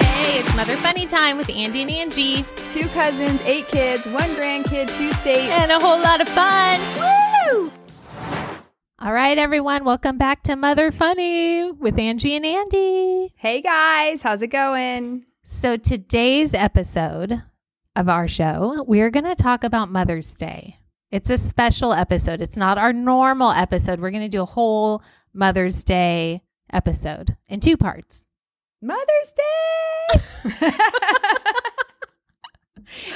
Hey, it's Mother Funny Time with Andie and Angie. Two cousins, eight kids, one grandkid, two states. And a whole lot of fun. Woo! All right, everyone, welcome back to Mother Funny with Angie and Andie. Hey guys, how's it going? So, today's episode of our show, we're going to talk about Mother's Day. It's a special episode. It's not our normal episode. We're going to do a whole Mother's Day episode in two parts. Mother's Day!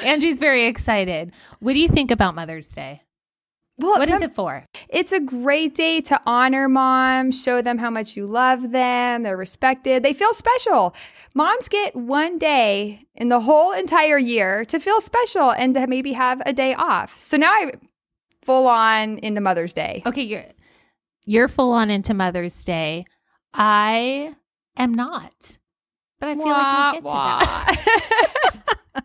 Angie's very excited. What do you think about Mother's Day? well, What is it for? It's a great day to honor moms, show them how much you love them, they're respected, they feel special. Moms get one day in the whole entire year to feel special and to maybe have a day off. So now I full on into Mother's Day. Okay, you're you're full on into Mother's Day. I am not. But I feel like we'll get to that.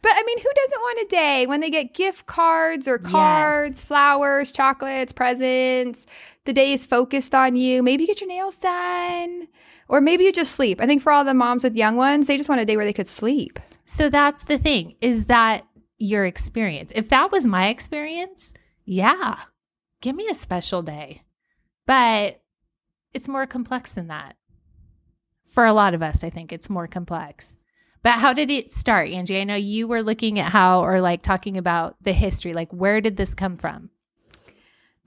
But I mean, who doesn't want a day when they get gift cards or cards, Yes. flowers, chocolates, presents? The day is focused on you. Maybe you get your nails done, or maybe you just sleep. I think for all the moms with young ones, they just want a day where they could sleep. So that's the thing. Is that your experience? If that was my experience, yeah. Give me a special day. But it's more complex than that. For a lot of us, I think it's more complex. But how did it start, Angie? I know you were looking at how or like talking about the history. Like where did this come from?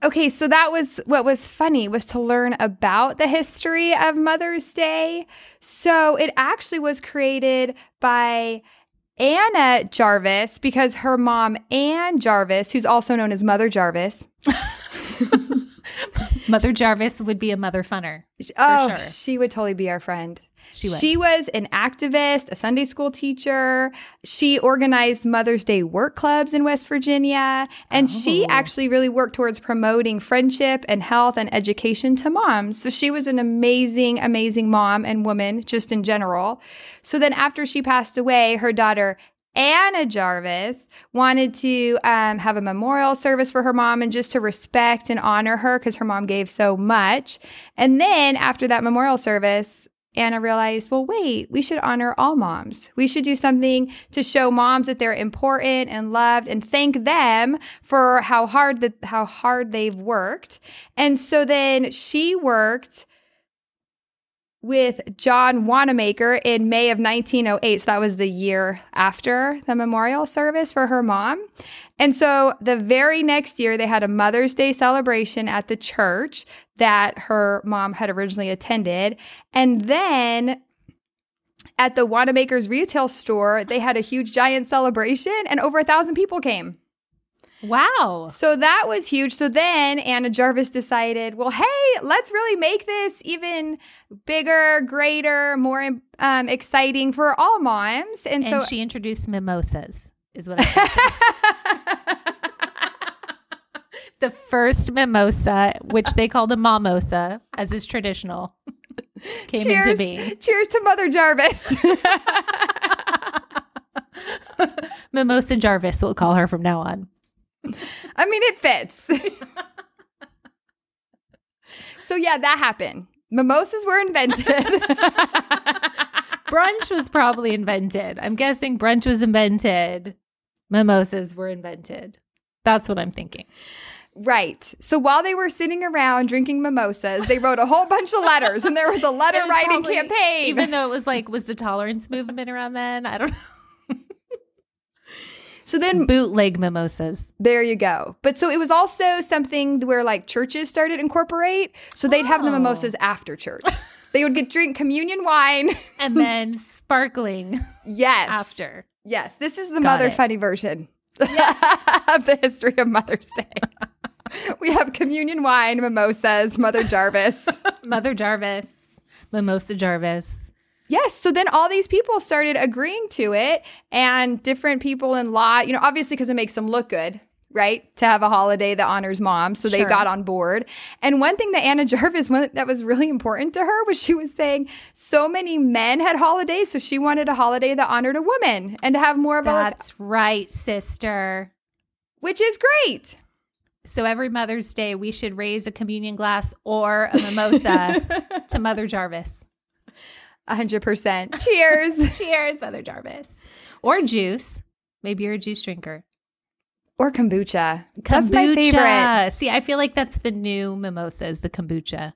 Okay, so that was what was funny was to learn about the history of Mother's Day. So it actually was created by Anna Jarvis because her mom, Ann Jarvis, who's also known as Mother Jarvis, Mother Jarvis would be a mother funner. oh, sure. she would totally be our friend. She would. She was an activist, a Sunday school teacher. She organized Mother's Day work clubs in West Virginia. And she Oh. actually really worked towards promoting friendship and health and education to moms. So she was an amazing, amazing mom and woman just in general. So then after she passed away, her daughter, Anna Jarvis wanted to um, have a memorial service for her mom and just to respect and honor her because her mom gave so much. And then after that memorial service, Anna realized, well, wait, we should honor all moms. We should do something to show moms that they're important and loved and thank them for how hard that how hard they've worked. And so then she worked with John Wanamaker in May of 1908. So that was the year after the memorial service for her mom. And so the very next year, they had a Mother's Day celebration at the church that her mom had originally attended. And then at the Wanamaker's retail store, they had a huge giant celebration and over a thousand people came. Wow. So that was huge. So then Anna Jarvis decided, well, hey, let's really make this even bigger, greater, more um, exciting for all moms. And, And so she introduced mimosas, is what I The first mimosa, which they called a mimosa, as is traditional, came cheers, into being. cheers to Mother Jarvis. Mimosa Jarvis, we'll call her from now on. I mean, it fits. so yeah, that happened. Mimosas were invented. Brunch was probably invented. I'm guessing brunch was invented. Mimosas were invented. That's what I'm thinking. right. So while they were sitting around drinking mimosas, they wrote a whole bunch of letters, and there was a letter was writing probably- campaign. Even though it was like, was the tolerance movement around then? I don't know. So then Bootleg mimosas. There you go. But so it was also something where like churches started incorporate. So they'd have the Oh. mimosas after church. they would get drink communion wine. And then sparkling yes. after. Yes. This is the Got mother it. funny version of the history of Mother's Day. we have communion wine, mimosas, Mother Jarvis. Mother Jarvis, Mimosa Jarvis. Yes. So then all these people started agreeing to it, and different people in law, you know, obviously because it makes them look good, right? To have a holiday that honors mom. So they Sure. got on board. And one thing that Anna Jarvis, one that was really important to her was she was saying so many men had holidays. So she wanted a holiday that honored a woman and to have more of a, That's right, sister. which is great. So every Mother's Day, we should raise a communion glass or a mimosa to Mother Jarvis. 100%. Cheers. Cheers, Mother Jarvis. Or juice. Maybe you're a juice drinker. or kombucha. That's my favorite. See, I feel like that's the new mimosa is the kombucha.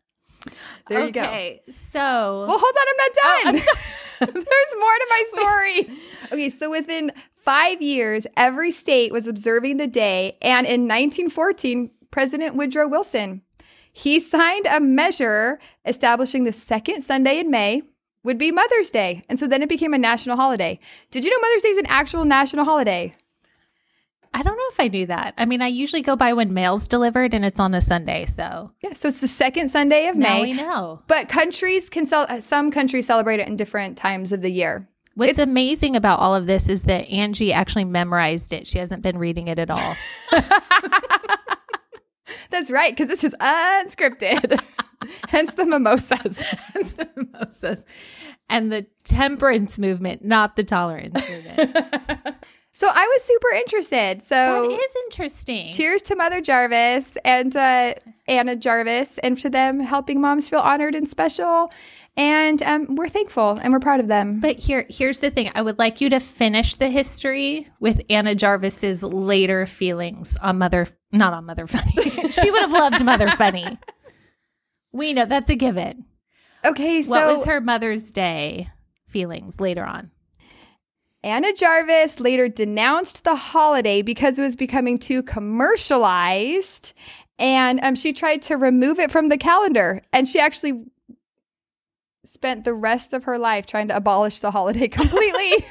There you go. Okay, so Well, hold on, I'm not Oh, I'm done. There's more to my story. okay, so within five years, every state was observing the day, and in 1914, President Woodrow Wilson he signed a measure establishing the second Sunday in May would be Mother's Day, and so then it became a national holiday. Did you know Mother's Day is an actual national holiday? I don't know if I knew that. I mean, I usually go by when mail's delivered and it's on a Sunday. So Yeah, so it's the second Sunday of now May. we know. But countries can sell. Uh, some countries celebrate it in different times of the year. What's amazing about all of this is that Angie actually memorized it. She hasn't been reading it at all. That's right, because this is unscripted. Hence the mimosas. It's the mimosas and the temperance movement, not the tolerance movement. So I was super interested. So is interesting. cheers to Mother Jarvis and uh, Anna Jarvis, and to them helping moms feel honored and special. And um, we're thankful and we're proud of them. But here, here's the thing. I would like you to finish the history with Anna Jarvis's later feelings on Mother, not on Mother Funny. she would have loved Mother Funny. We know that's a given. Okay, so What was her Mother's Day feelings later on? Anna Jarvis later denounced the holiday because it was becoming too commercialized. And um, she tried to remove it from the calendar. And she actually spent the rest of her life trying to abolish the holiday completely.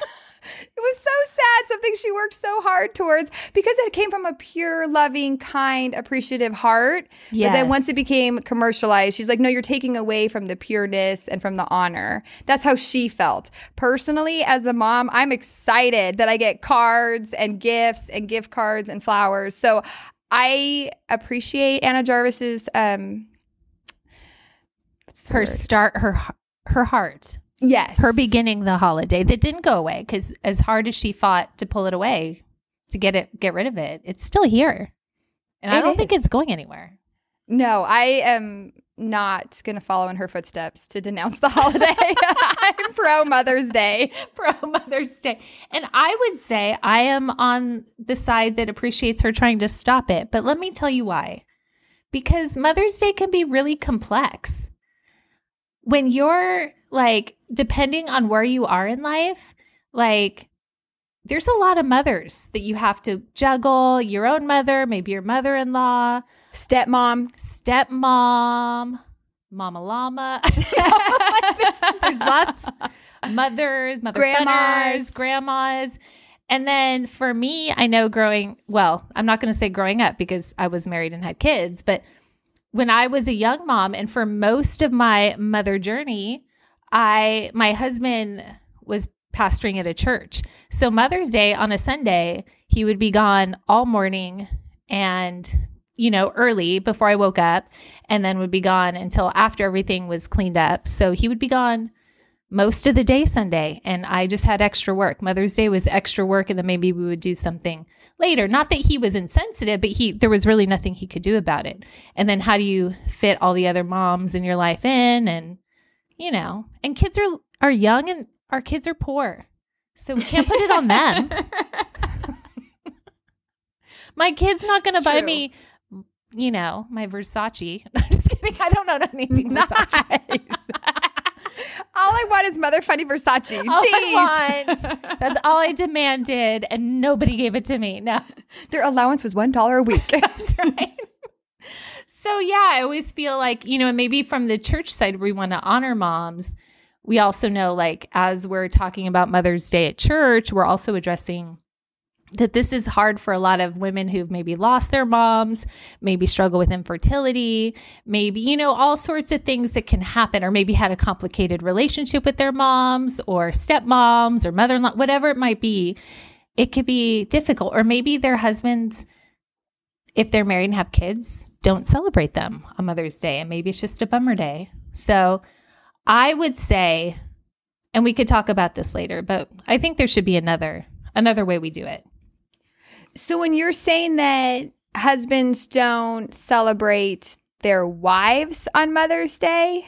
It was so sad, something she worked so hard towards because it came from a pure, loving, kind, appreciative heart. But then once it became commercialized, she's like, no, you're taking away from the pureness and from the honor. That's how she felt. Personally, as a mom, I'm excited that I get cards and gifts and gift cards and flowers. So I appreciate Anna Jarvis's um Her word? start, her her heart, yes. her beginning the holiday that didn't go away because as hard as she fought to pull it away, to get it, get rid of it, it's still here, and I don't think it's going anywhere. No, I am not going to follow in her footsteps to denounce the holiday. I'm pro Mother's Day. pro Mother's Day. And I would say I am on the side that appreciates her trying to stop it. But let me tell you why. Because Mother's Day can be really complex. When you're like, depending on where you are in life, like, there's a lot of mothers that you have to juggle your own mother, maybe your mother in law, Stepmom. stepmom, mama llama. there's, there's lots. Mothers, mother Grandmas. funners, grandmas. And then for me, I know growing, well, I'm not going to say growing up because I was married and had kids, but when I was a young mom and for most of my mother journey, I my husband was pastoring at a church. So Mother's Day on a Sunday, he would be gone all morning and you know, early before I woke up and then would be gone until after everything was cleaned up. So he would be gone most of the day Sunday and I just had extra work. Mother's Day was extra work and then maybe we would do something later. Not that he was insensitive, but he there was really nothing he could do about it. And then how do you fit all the other moms in your life in and you know, and kids are are young and our kids are poor. So we can't put it on them. my kid's not going to buy me you know, my Versace. I'm just kidding. I don't know anything Versace. All I want is Mother Funny Versace. All Jeez. I want. That's all I demanded, and nobody gave it to me. No. Their allowance was $1 a week. That's right. So yeah, I always feel like, you know, maybe from the church side we want to honor moms. We also know like as we're talking about Mother's Day at church, we're also addressing that this is hard for a lot of women who've maybe lost their moms, maybe struggle with infertility, maybe, you know, all sorts of things that can happen, or maybe had a complicated relationship with their moms or stepmoms or mother in law, whatever it might be. It could be difficult. Or maybe their husbands, if they're married and have kids, don't celebrate them on Mother's Day. And maybe it's just a bummer day. So I would say, and we could talk about this later, but I think there should be another another way we do it. so when you're saying that husbands don't celebrate their wives on Mother's Day,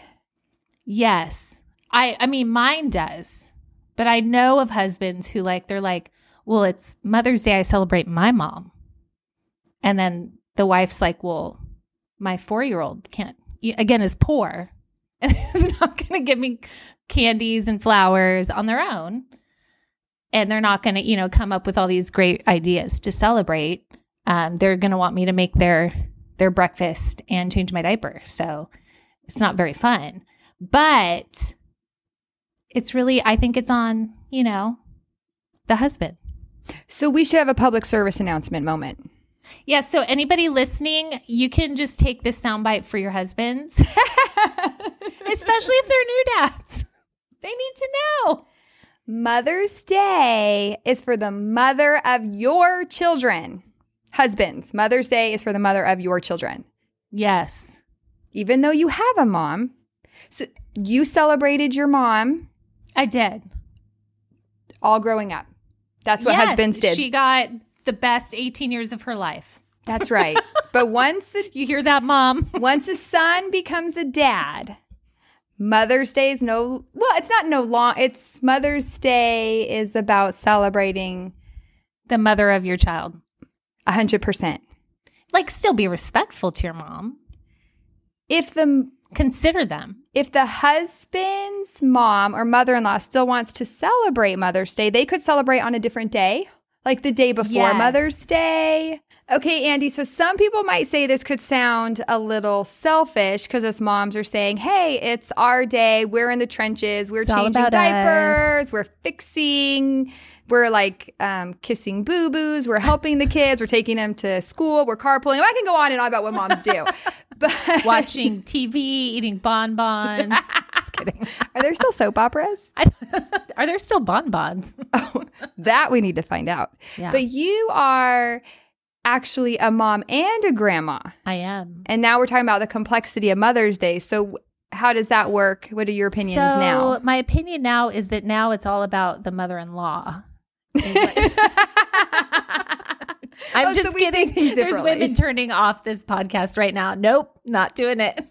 Yes. I I mean mine does. But I know of husbands who like they're like, "Well, it's Mother's Day I celebrate my mom." And then the wife's like, "Well, my 4-year-old can't again is poor and is not going to give me candies and flowers on their own." And they're not going to, you know, come up with all these great ideas to celebrate. Um, they're going to want me to make their their breakfast and change my diaper. So it's not very fun. But it's really, I think it's on, you know, the husband. So we should have a public service announcement moment. Yeah. So anybody listening, you can just take this soundbite for your husbands, especially if they're new dads. They need to know. Mother's Day is for the mother of your children. Husbands, Mother's Day is for the mother of your children. Yes. Even though you have a mom. So you celebrated your mom I did. all growing up. That's what Yes, husbands did. She got the best 18 years of her life. That's right. but once a, You hear that, mom? once a son becomes a dad, Mother's Day is no well, it's not no long it's Mother's Day is about celebrating the mother of your child. a hundred percent. Like, still be respectful to your mom. If the Consider them. if the husband's mom or mother-in-law still wants to celebrate Mother's Day, they could celebrate on a different day, like the day before Yes. Mother's Day. Okay, Andie, so some people might say this could sound a little selfish because us moms are saying, hey, it's our day. We're in the trenches. We're It's changing diapers. We're fixing. We're like um, kissing boo boos. We're helping the kids. We're taking them to school. We're carpooling. I can go on and on about what moms do. But Watching TV, eating bonbons. Kidding. are there still soap operas? I, are there still bonbons? Oh, that we need to find out. Yeah. But you are actually a mom and a grandma. I am. And now we're talking about the complexity of Mother's Day. So, how does that work? What are your opinions so now? my opinion now is that now it's all about the mother-in-law. I'm Oh, just see kidding. There's women turning off this podcast right now. Nope, not doing it.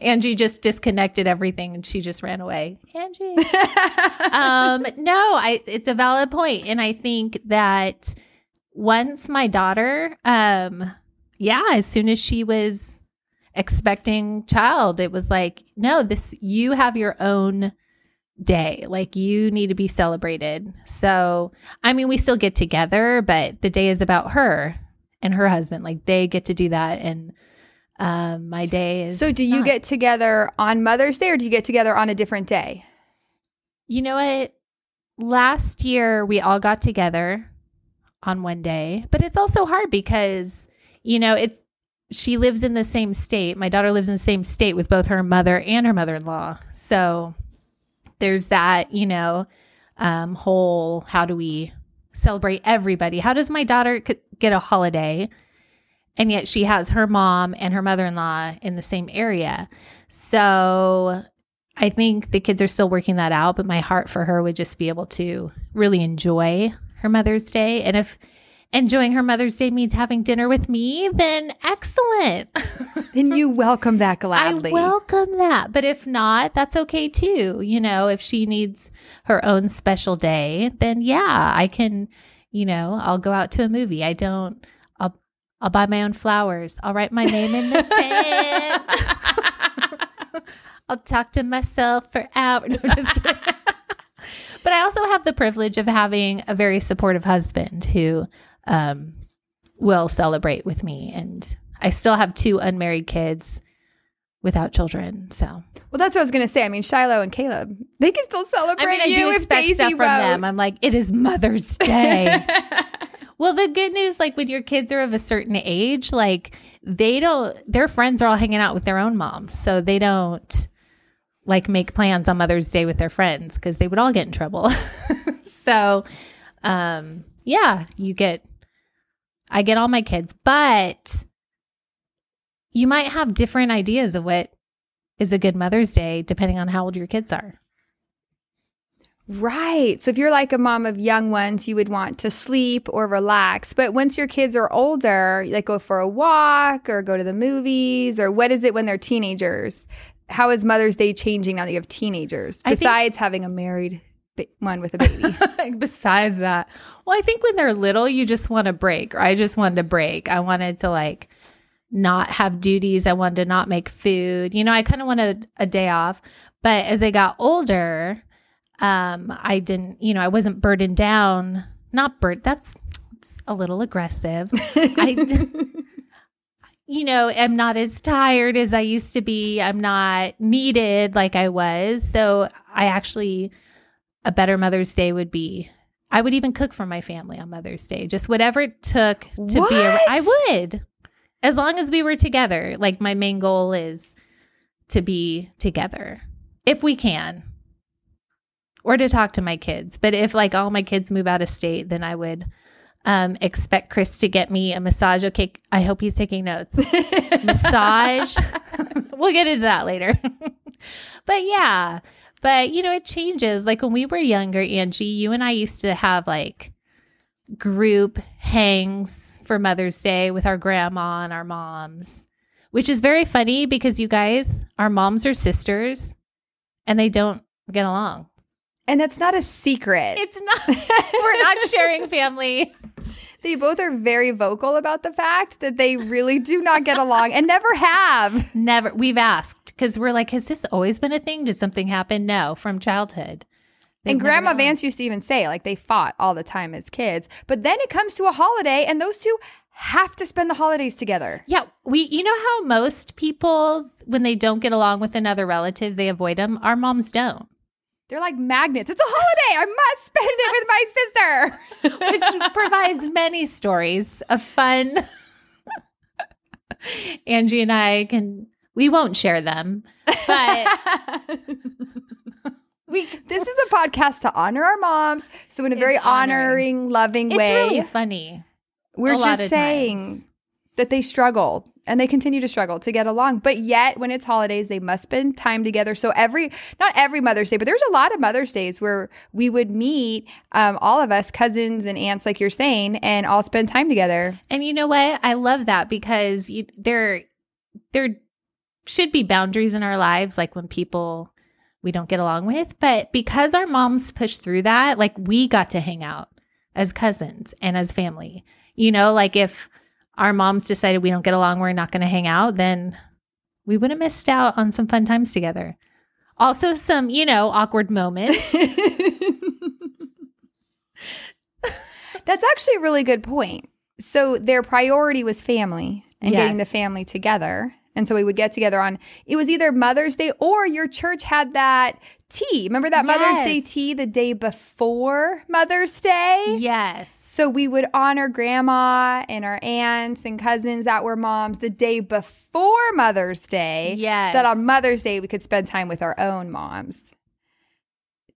Angie just disconnected everything and she just ran away. Angie. um, no, I it's a valid point. And I think that once my daughter, um, yeah, as soon as she was expecting child, it was like, no, this you have your own day. Like you need to be celebrated. So, I mean, we still get together, but the day is about her and her husband. Like they get to do that. And um, my day is. So, do you not. get together on Mother's Day or do you get together on a different day? You know what? Last year we all got together on one day, but it's also hard because, you know, it's she lives in the same state. My daughter lives in the same state with both her mother and her mother in law. So there's that, you know, um, whole how do we celebrate everybody? How does my daughter get a holiday? And yet she has her mom and her mother in law in the same area. So I think the kids are still working that out, but my heart for her would just be able to really enjoy her Mother's Day. And if enjoying her Mother's Day means having dinner with me, then excellent. Then you welcome that gladly. I welcome that. But if not, that's okay too. You know, if she needs her own special day, then yeah, I can, you know, I'll go out to a movie. I don't I'll I'll buy my own flowers. I'll write my name in the sand. I'll talk to myself for hours. No, just kidding. but I also have the privilege of having a very supportive husband who um, will celebrate with me. And I still have two unmarried kids without children. So Well, that's what I was going to say. I mean, Shiloh and Caleb, they can still celebrate I mean, I you do if expect Daisy stuff from wrote. them. I'm like, it is Mother's Day. well, the good news, like when your kids are of a certain age, like they don't, their friends are all hanging out with their own moms. So they don't like make plans on Mother's Day with their friends because they would all get in trouble. so, um, yeah, you get, I get all my kids, but you might have different ideas of what is a good Mother's Day depending on how old your kids are. Right. So if you're like a mom of young ones, you would want to sleep or relax. But once your kids are older, like go for a walk or go to the movies or what is it when they're teenagers? how is Mother's Day changing now that you have teenagers? I think- Besides having a married one with a baby. Besides that, well, I think when they're little, you just want a break. Or I just wanted a break. I wanted to like not have duties. I wanted to not make food. You know, I kind of wanted a day off. But as they got older, um, I didn't. You know, I wasn't burdened down. Not burdened. That's a little aggressive. I. You know, am not as tired as I used to be. I'm not needed like I was. So I actually a better Mother's Day would be I would even cook for my family on Mother's Day. Just whatever it took to be a, What? I would. As long as we were together. Like my main goal is to be together if we can. Or to talk to my kids. But if like all my kids move out of state, then I would um, expect Chris to get me a massage. Okay, I hope he's taking notes. massage. we'll get into that later. but yeah, but you know, it changes. Like when we were younger, Angie, you and I used to have like group hangs for Mother's Day with our grandma and our moms, which is very funny because you guys, our moms are sisters and they don't get along. And that's not a secret. It's not, we're not sharing family. They both are very vocal about the fact that they really do not get along and never have. Never, we've asked because we're like, has this always been a thing? Did something happen? No, from childhood. They've and Grandma along. Vance used to even say, like, they fought all the time as kids. But then it comes to a holiday, and those two have to spend the holidays together. Yeah, we. You know how most people, when they don't get along with another relative, they avoid them. Our moms don't, They're like magnets. It's a holiday. I must spend it with my sister. which provides many stories of fun. Angie and I can. We won't share them, but we. this is a podcast to honor our moms. So, in a very honoring. honoring, loving It's way, really funny. we're just saying times. That they struggle and they continue to struggle to get along. But yet, when it's holidays, they must spend time together. So every, not every Mother's Day, but there's a lot of Mother's Days where we would meet, um, all of us, cousins and aunts, like you're saying, and all spend time together. And you know what? I love that because you, there there should be boundaries in our lives like when people we don't get along with, but because our moms pushed through that, like we got to hang out as cousins and as family. You know, like if our moms decided we don't get along, we're not going to hang out, then we would have missed out on some fun times together. Also some, you know, awkward moments. That's actually a really good point. So their priority was family and getting the family together. And so we would get together on it was either Mother's Day or your church had that tea. Remember that Mother's Day tea the day before Mother's Day? yes. So we would honor grandma and our aunts and cousins that were moms the day before Mother's Day. Yes. So that on Mother's Day we could spend time with our own moms.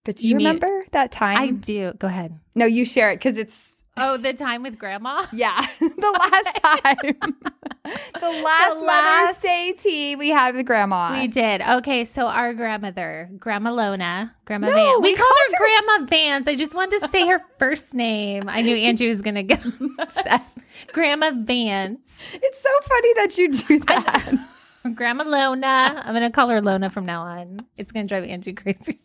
But do you, You mean- remember that time? I do. Go ahead. no, you share it because it's Oh, the time with grandma? yeah, the last time. the last Mother's last- Day tea we had with grandma. We did. Okay, so our grandmother, Grandma Lona, Grandma No, Van. We, we called called her Grandma Vance. I just wanted to say her first name. I knew Angie was going to get upset. Grandma Vance. it's so funny that you do that. Grandma Lona. I'm going to call her Lona from now on. It's going to drive Angie crazy.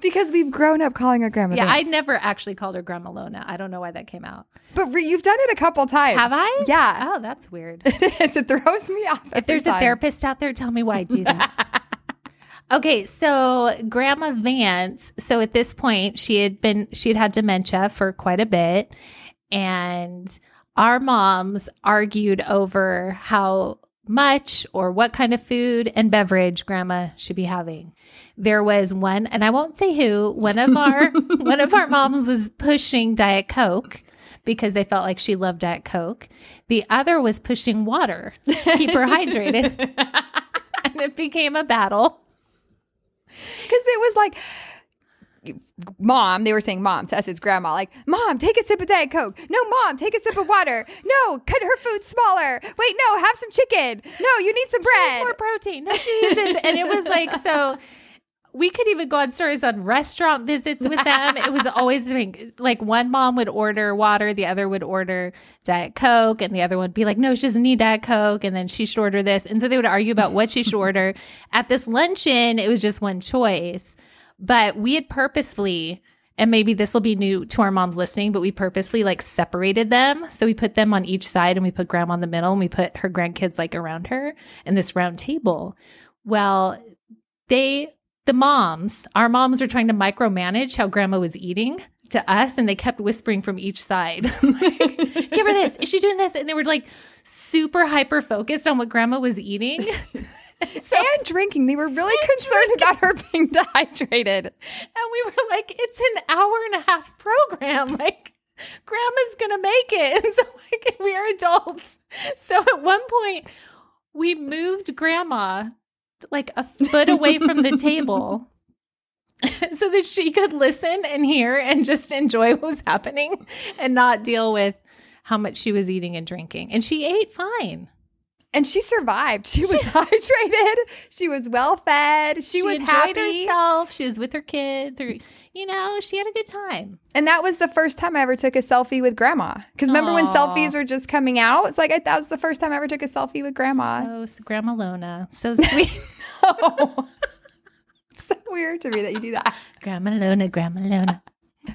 Because we've grown up calling her grandma. yeah, I Vance. never actually called her Grandma Lona. I don't know why that came out. But re- you've done it a couple times. Have I? Yeah. Oh, that's weird. it throws me off. If there's a therapist out there, tell me why I do that. okay, so Grandma Vance. So at this point, she had been she had had dementia for quite a bit, and our moms argued over how much or what kind of food and beverage grandma should be having. There was one, and I won't say who, one of our one of our moms was pushing Diet Coke because they felt like she loved Diet Coke. The other was pushing water to keep her hydrated. and it became a battle. because it was like mom they were saying mom to us it's grandma like mom take a sip of diet coke no mom take a sip of water no cut her food smaller wait no have some chicken no you need some She bread more protein. No, she uses, and it was like so. we could even go on stories on restaurant visits with them. it was always like one mom would order water, the other would order Diet Coke, and the other one would be like, no, she doesn't need Diet Coke. And then she should order this. And so they would argue about what she should order. At this luncheon, it was just one choice. But we had purposefully, and maybe this will be new to our moms listening, but we purposely like separated them. So we put them on each side and we put grandma in the middle and we put her grandkids like around her in this round table. Well, they the moms, our moms were trying to micromanage how grandma was eating to us and they kept whispering from each side like, give her this is she doing this and they were like super hyper focused on what grandma was eating so, and drinking they were really concerned drinking. about her being dehydrated and we were like it's an hour and a half program like grandma's gonna make it and so like we are adults so at one point we moved grandma like a foot away from the table so that she could listen and hear and just enjoy what was happening and not deal with how much she was eating and drinking. And she ate fine. And she survived. She was she, hydrated. She was well fed. She, she was happy. herself. She was with her kids, or you know, she had a good time. And that was the first time I ever took a selfie with grandma. Because remember when selfies were just coming out? It's like I, that was the first time I ever took a selfie with grandma. So, Grandma Lona, so sweet. oh. so weird to me that you do that. Grandma Lona, Grandma Lona.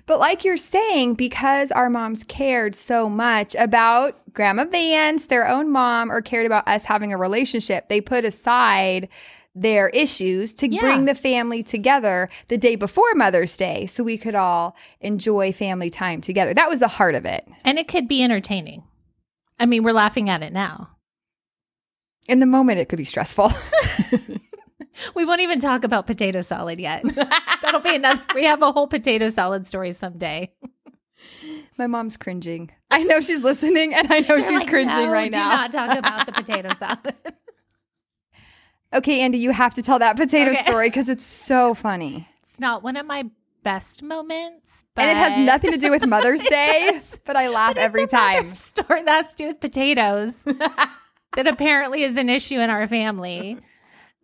But like you're saying, because our moms cared so much about Grandma Vance, their own mom, or cared about us having a relationship, they put aside their issues to yeah. bring the family together the day before Mother's Day so we could all enjoy family time together. That was the heart of it. And it could be entertaining. I mean, we're laughing at it now. In the moment, it could be stressful. we won't even talk about potato salad yet. That'll be another. We have a whole potato salad story someday. My mom's cringing. I know she's listening, and I know You're she's like, cringing no, right do now. Do not talk about the potato salad. okay, Andie, you have to tell that potato okay. story because it's so funny. It's not one of my best moments, and it has nothing to do with Mother's Day. But I laugh but every time. Story that's to do with potatoes. that apparently is an issue in our family.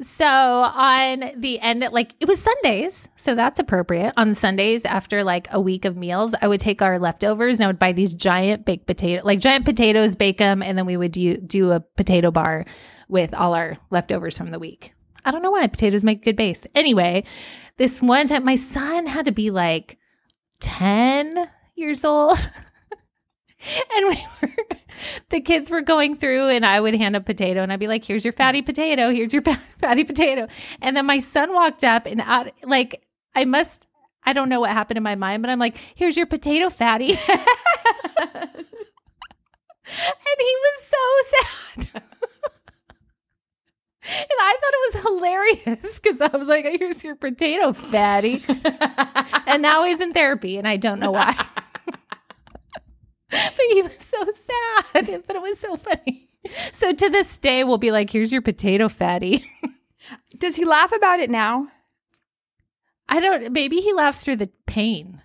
So on the end, like it was Sundays, so that's appropriate. On Sundays, after like a week of meals, I would take our leftovers and I would buy these giant baked potato, like giant potatoes, bake them, and then we would do, do a potato bar with all our leftovers from the week. I don't know why potatoes make good base. Anyway, this one time, my son had to be like ten years old. and we were the kids were going through and I would hand a potato and I'd be like, here's your fatty potato. Here's your fatty potato. And then my son walked up and out, like, I must, I don't know what happened in my mind, but I'm like, here's your potato fatty. and he was so sad. And I thought it was hilarious because I was like, here's your potato fatty. and now he's in therapy and I don't know why. but he was so sad, but it was so funny. So to this day, we'll be like, here's your potato fatty. Does he laugh about it now? I don't, maybe he laughs through the pain.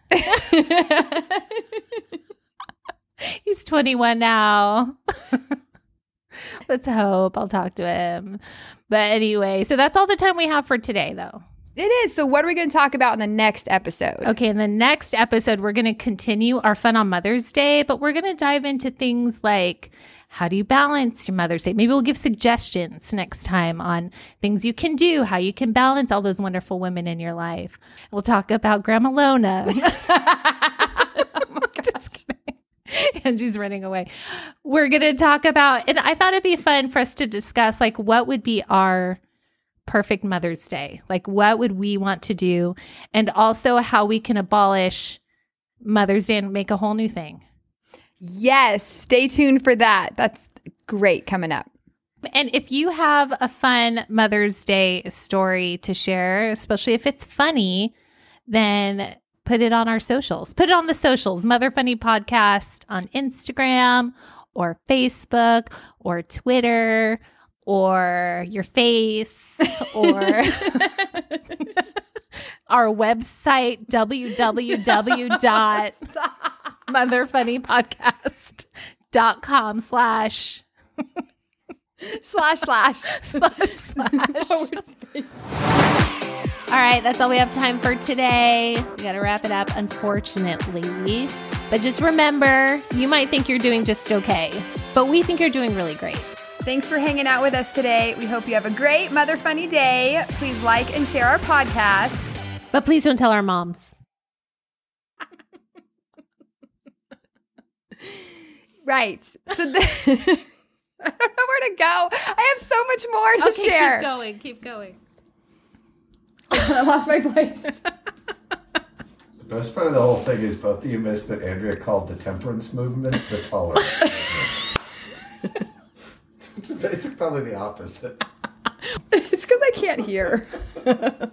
He's 21 now. Let's hope I'll talk to him. But anyway, so that's all the time we have for today, though. It is. So, what are we going to talk about in the next episode? Okay, in the next episode, we're going to continue our fun on Mother's Day, but we're going to dive into things like how do you balance your Mother's Day? Maybe we'll give suggestions next time on things you can do, how you can balance all those wonderful women in your life. We'll talk about Grandma Lona. She's running away. We're going to talk about, and I thought it'd be fun for us to discuss like what would be our perfect Mother's Day? Like, what would we want to do? And also, how we can abolish Mother's Day and make a whole new thing. Yes, stay tuned for that. That's great coming up. And if you have a fun Mother's Day story to share, especially if it's funny, then put it on our socials. Put it on the socials, Mother Funny Podcast on Instagram or Facebook or Twitter or your face or our website www.motherfunnypodcast.com slash slash slash slash slash All right, that's all we have time for today. We got to wrap it up, unfortunately. But just remember, you might think you're doing just okay, but we think you're doing really great. Thanks for hanging out with us today. We hope you have a great Mother Funny day. Please like and share our podcast. But please don't tell our moms. right. So the- I don't know where to go. I have so much more to Okay, share. keep going, keep going. I lost my place. The best part of the whole thing is both of you missed that Andrea called the temperance movement the tolerance movement. Which is basically probably the opposite. it's because I can't hear.